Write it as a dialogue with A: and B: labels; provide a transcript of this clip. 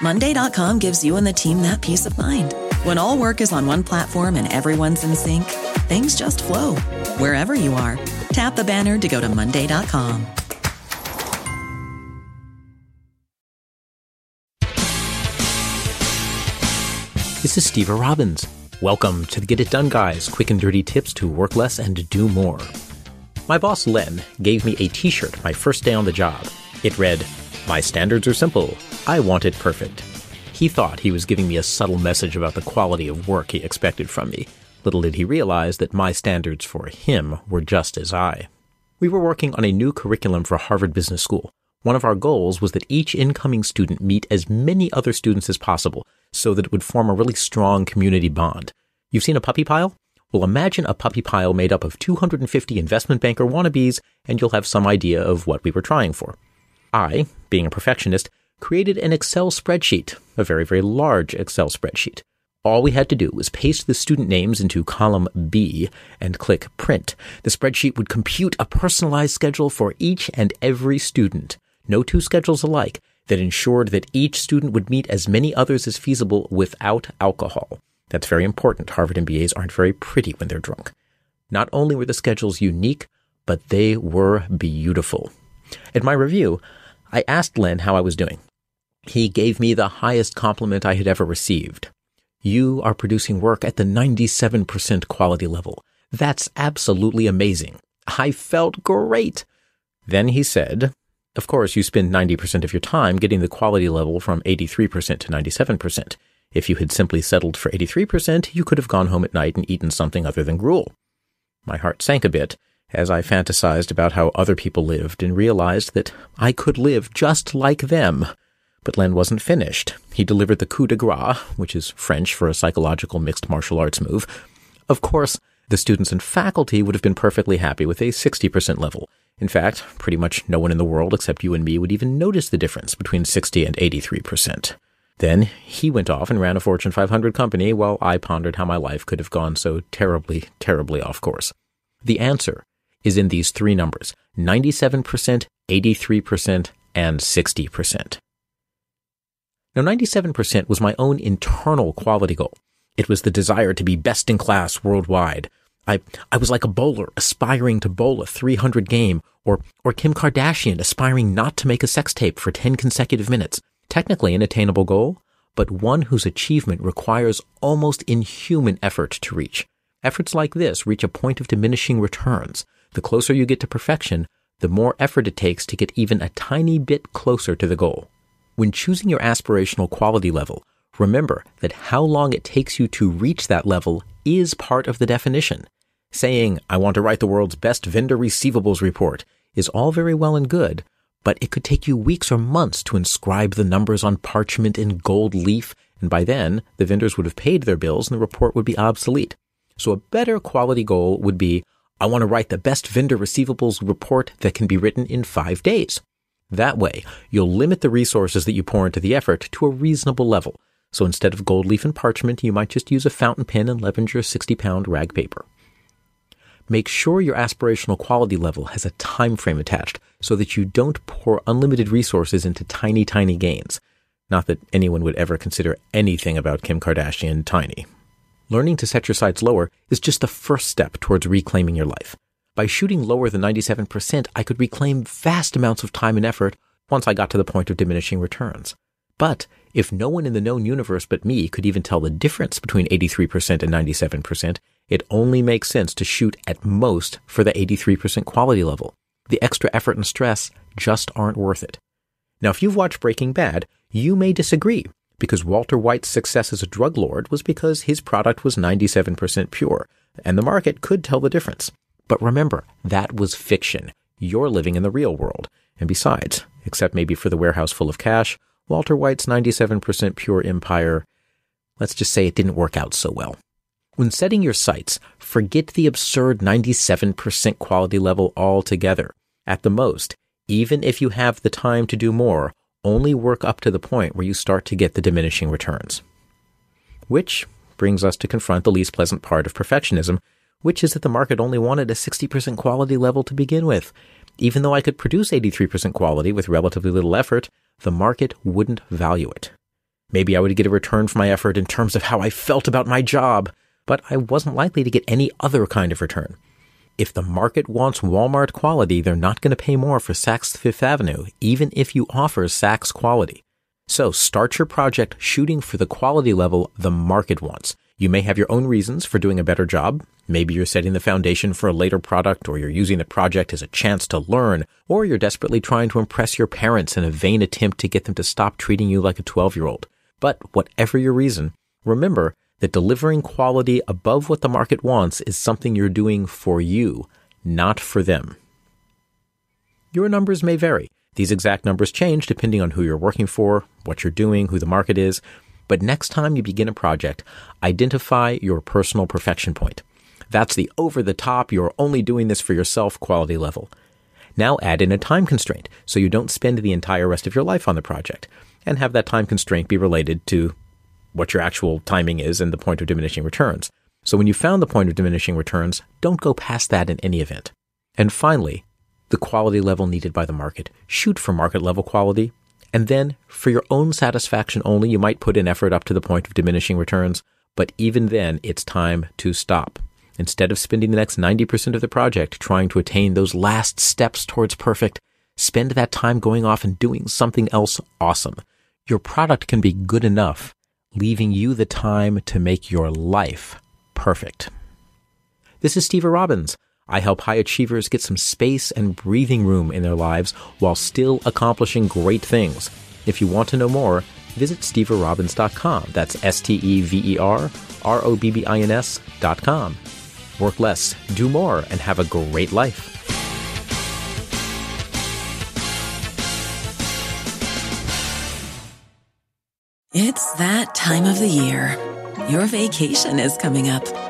A: Monday.com gives you and the team that peace of mind. When all work is on one platform and everyone's in sync, things just flow wherever you are. Tap the banner to go to Monday.com.
B: This is Steve Robbins. Welcome to the Get It Done Guys, quick and dirty tips to work less and do more. My boss Len gave me a t shirt my first day on the job. It read, My standards are simple. I want it perfect. He thought he was giving me a subtle message about the quality of work he expected from me. Little did he realize that my standards for him were just as high. We were working on a new curriculum for Harvard Business School. One of our goals was that each incoming student meet as many other students as possible so that it would form a really strong community bond. You've seen a puppy pile? Well, imagine a puppy pile made up of 250 investment banker wannabes, and you'll have some idea of what we were trying for. I, being a perfectionist, created an Excel spreadsheet, a very, very large Excel spreadsheet. All we had to do was paste the student names into column B and click print. The spreadsheet would compute a personalized schedule for each and every student, no two schedules alike, that ensured that each student would meet as many others as feasible without alcohol. That's very important. Harvard MBAs aren't very pretty when they're drunk. Not only were the schedules unique, but they were beautiful. At my review, I asked Len how I was doing. He gave me the highest compliment I had ever received. You are producing work at the 97% quality level. That's absolutely amazing. I felt great. Then he said, Of course, you spend 90% of your time getting the quality level from 83% to 97%. If you had simply settled for 83%, you could have gone home at night and eaten something other than gruel. My heart sank a bit as I fantasized about how other people lived and realized that I could live just like them. But Len wasn't finished. He delivered the coup de grace, which is French for a psychological mixed martial arts move. Of course, the students and faculty would have been perfectly happy with a 60% level. In fact, pretty much no one in the world except you and me would even notice the difference between 60 and 83%. Then he went off and ran a Fortune 500 company while I pondered how my life could have gone so terribly, terribly off course. The answer is in these three numbers 97%, 83%, and 60%. Now, 97% was my own internal quality goal. It was the desire to be best in class worldwide. I, I was like a bowler aspiring to bowl a 300 game, or, or Kim Kardashian aspiring not to make a sex tape for 10 consecutive minutes. Technically an attainable goal, but one whose achievement requires almost inhuman effort to reach. Efforts like this reach a point of diminishing returns. The closer you get to perfection, the more effort it takes to get even a tiny bit closer to the goal. When choosing your aspirational quality level, remember that how long it takes you to reach that level is part of the definition. Saying, I want to write the world's best vendor receivables report is all very well and good, but it could take you weeks or months to inscribe the numbers on parchment in gold leaf, and by then, the vendors would have paid their bills and the report would be obsolete. So a better quality goal would be, I want to write the best vendor receivables report that can be written in five days. That way, you'll limit the resources that you pour into the effort to a reasonable level. So instead of gold leaf and parchment, you might just use a fountain pen and Levenger 60 pound rag paper. Make sure your aspirational quality level has a time frame attached so that you don't pour unlimited resources into tiny, tiny gains. Not that anyone would ever consider anything about Kim Kardashian tiny learning to set your sights lower is just the first step towards reclaiming your life. By shooting lower than 97%, I could reclaim vast amounts of time and effort once I got to the point of diminishing returns. But if no one in the known universe but me could even tell the difference between 83% and 97%, it only makes sense to shoot at most for the 83% quality level. the extra effort and stress just aren't worth it. Now, if you've watched Breaking Bad, you may disagree because Walter White's success as a drug lord was because his product was 97% pure, and the market could tell the difference. But remember, that was fiction. You're living in the real world. And besides, except maybe for the warehouse full of cash, Walter White's 97% pure empire, let's just say it didn't work out so well. When setting your sights, forget the absurd 97% quality level altogether. At the most, even if you have the time to do more, only work up to the point where you start to get the diminishing returns. Which brings us to confront the least pleasant part of perfectionism, which is that the market only wanted a 60% quality level to begin with. Even though I could produce 83% quality with relatively little effort, the market wouldn't value it. Maybe I would get a return for my effort in terms of how I felt about my job, but I wasn't likely to get any other kind of return. If the market wants Walmart quality, they're not going to pay more for Saks Fifth Avenue, even if you offer Saks quality. So start your project shooting for the quality level the market wants. You may have your own reasons for doing a better job. Maybe you're setting the foundation for a later product, or you're using the project as a chance to learn, or you're desperately trying to impress your parents in a vain attempt to get them to stop treating you like a 12 year old. But whatever your reason, remember that delivering quality above what the market wants is something you're doing for you, not for them. Your numbers may vary. These exact numbers change depending on who you're working for, what you're doing, who the market is. But next time you begin a project, identify your personal perfection point. That's the over the top, you're only doing this for yourself quality level. Now add in a time constraint so you don't spend the entire rest of your life on the project and have that time constraint be related to what your actual timing is and the point of diminishing returns. So when you found the point of diminishing returns, don't go past that in any event. And finally, the quality level needed by the market. Shoot for market level quality. And then, for your own satisfaction only, you might put in effort up to the point of diminishing returns. But even then, it's time to stop. Instead of spending the next 90% of the project trying to attain those last steps towards perfect, spend that time going off and doing something else awesome. Your product can be good enough leaving you the time to make your life perfect. This is Steve Robbins. I help high achievers get some space and breathing room in their lives while still accomplishing great things. If you want to know more, visit steverobbins.com. That's S T E V E R R O B B I N S.com. Work less, do more, and have a great life.
A: It's that time of the year. Your vacation is coming up.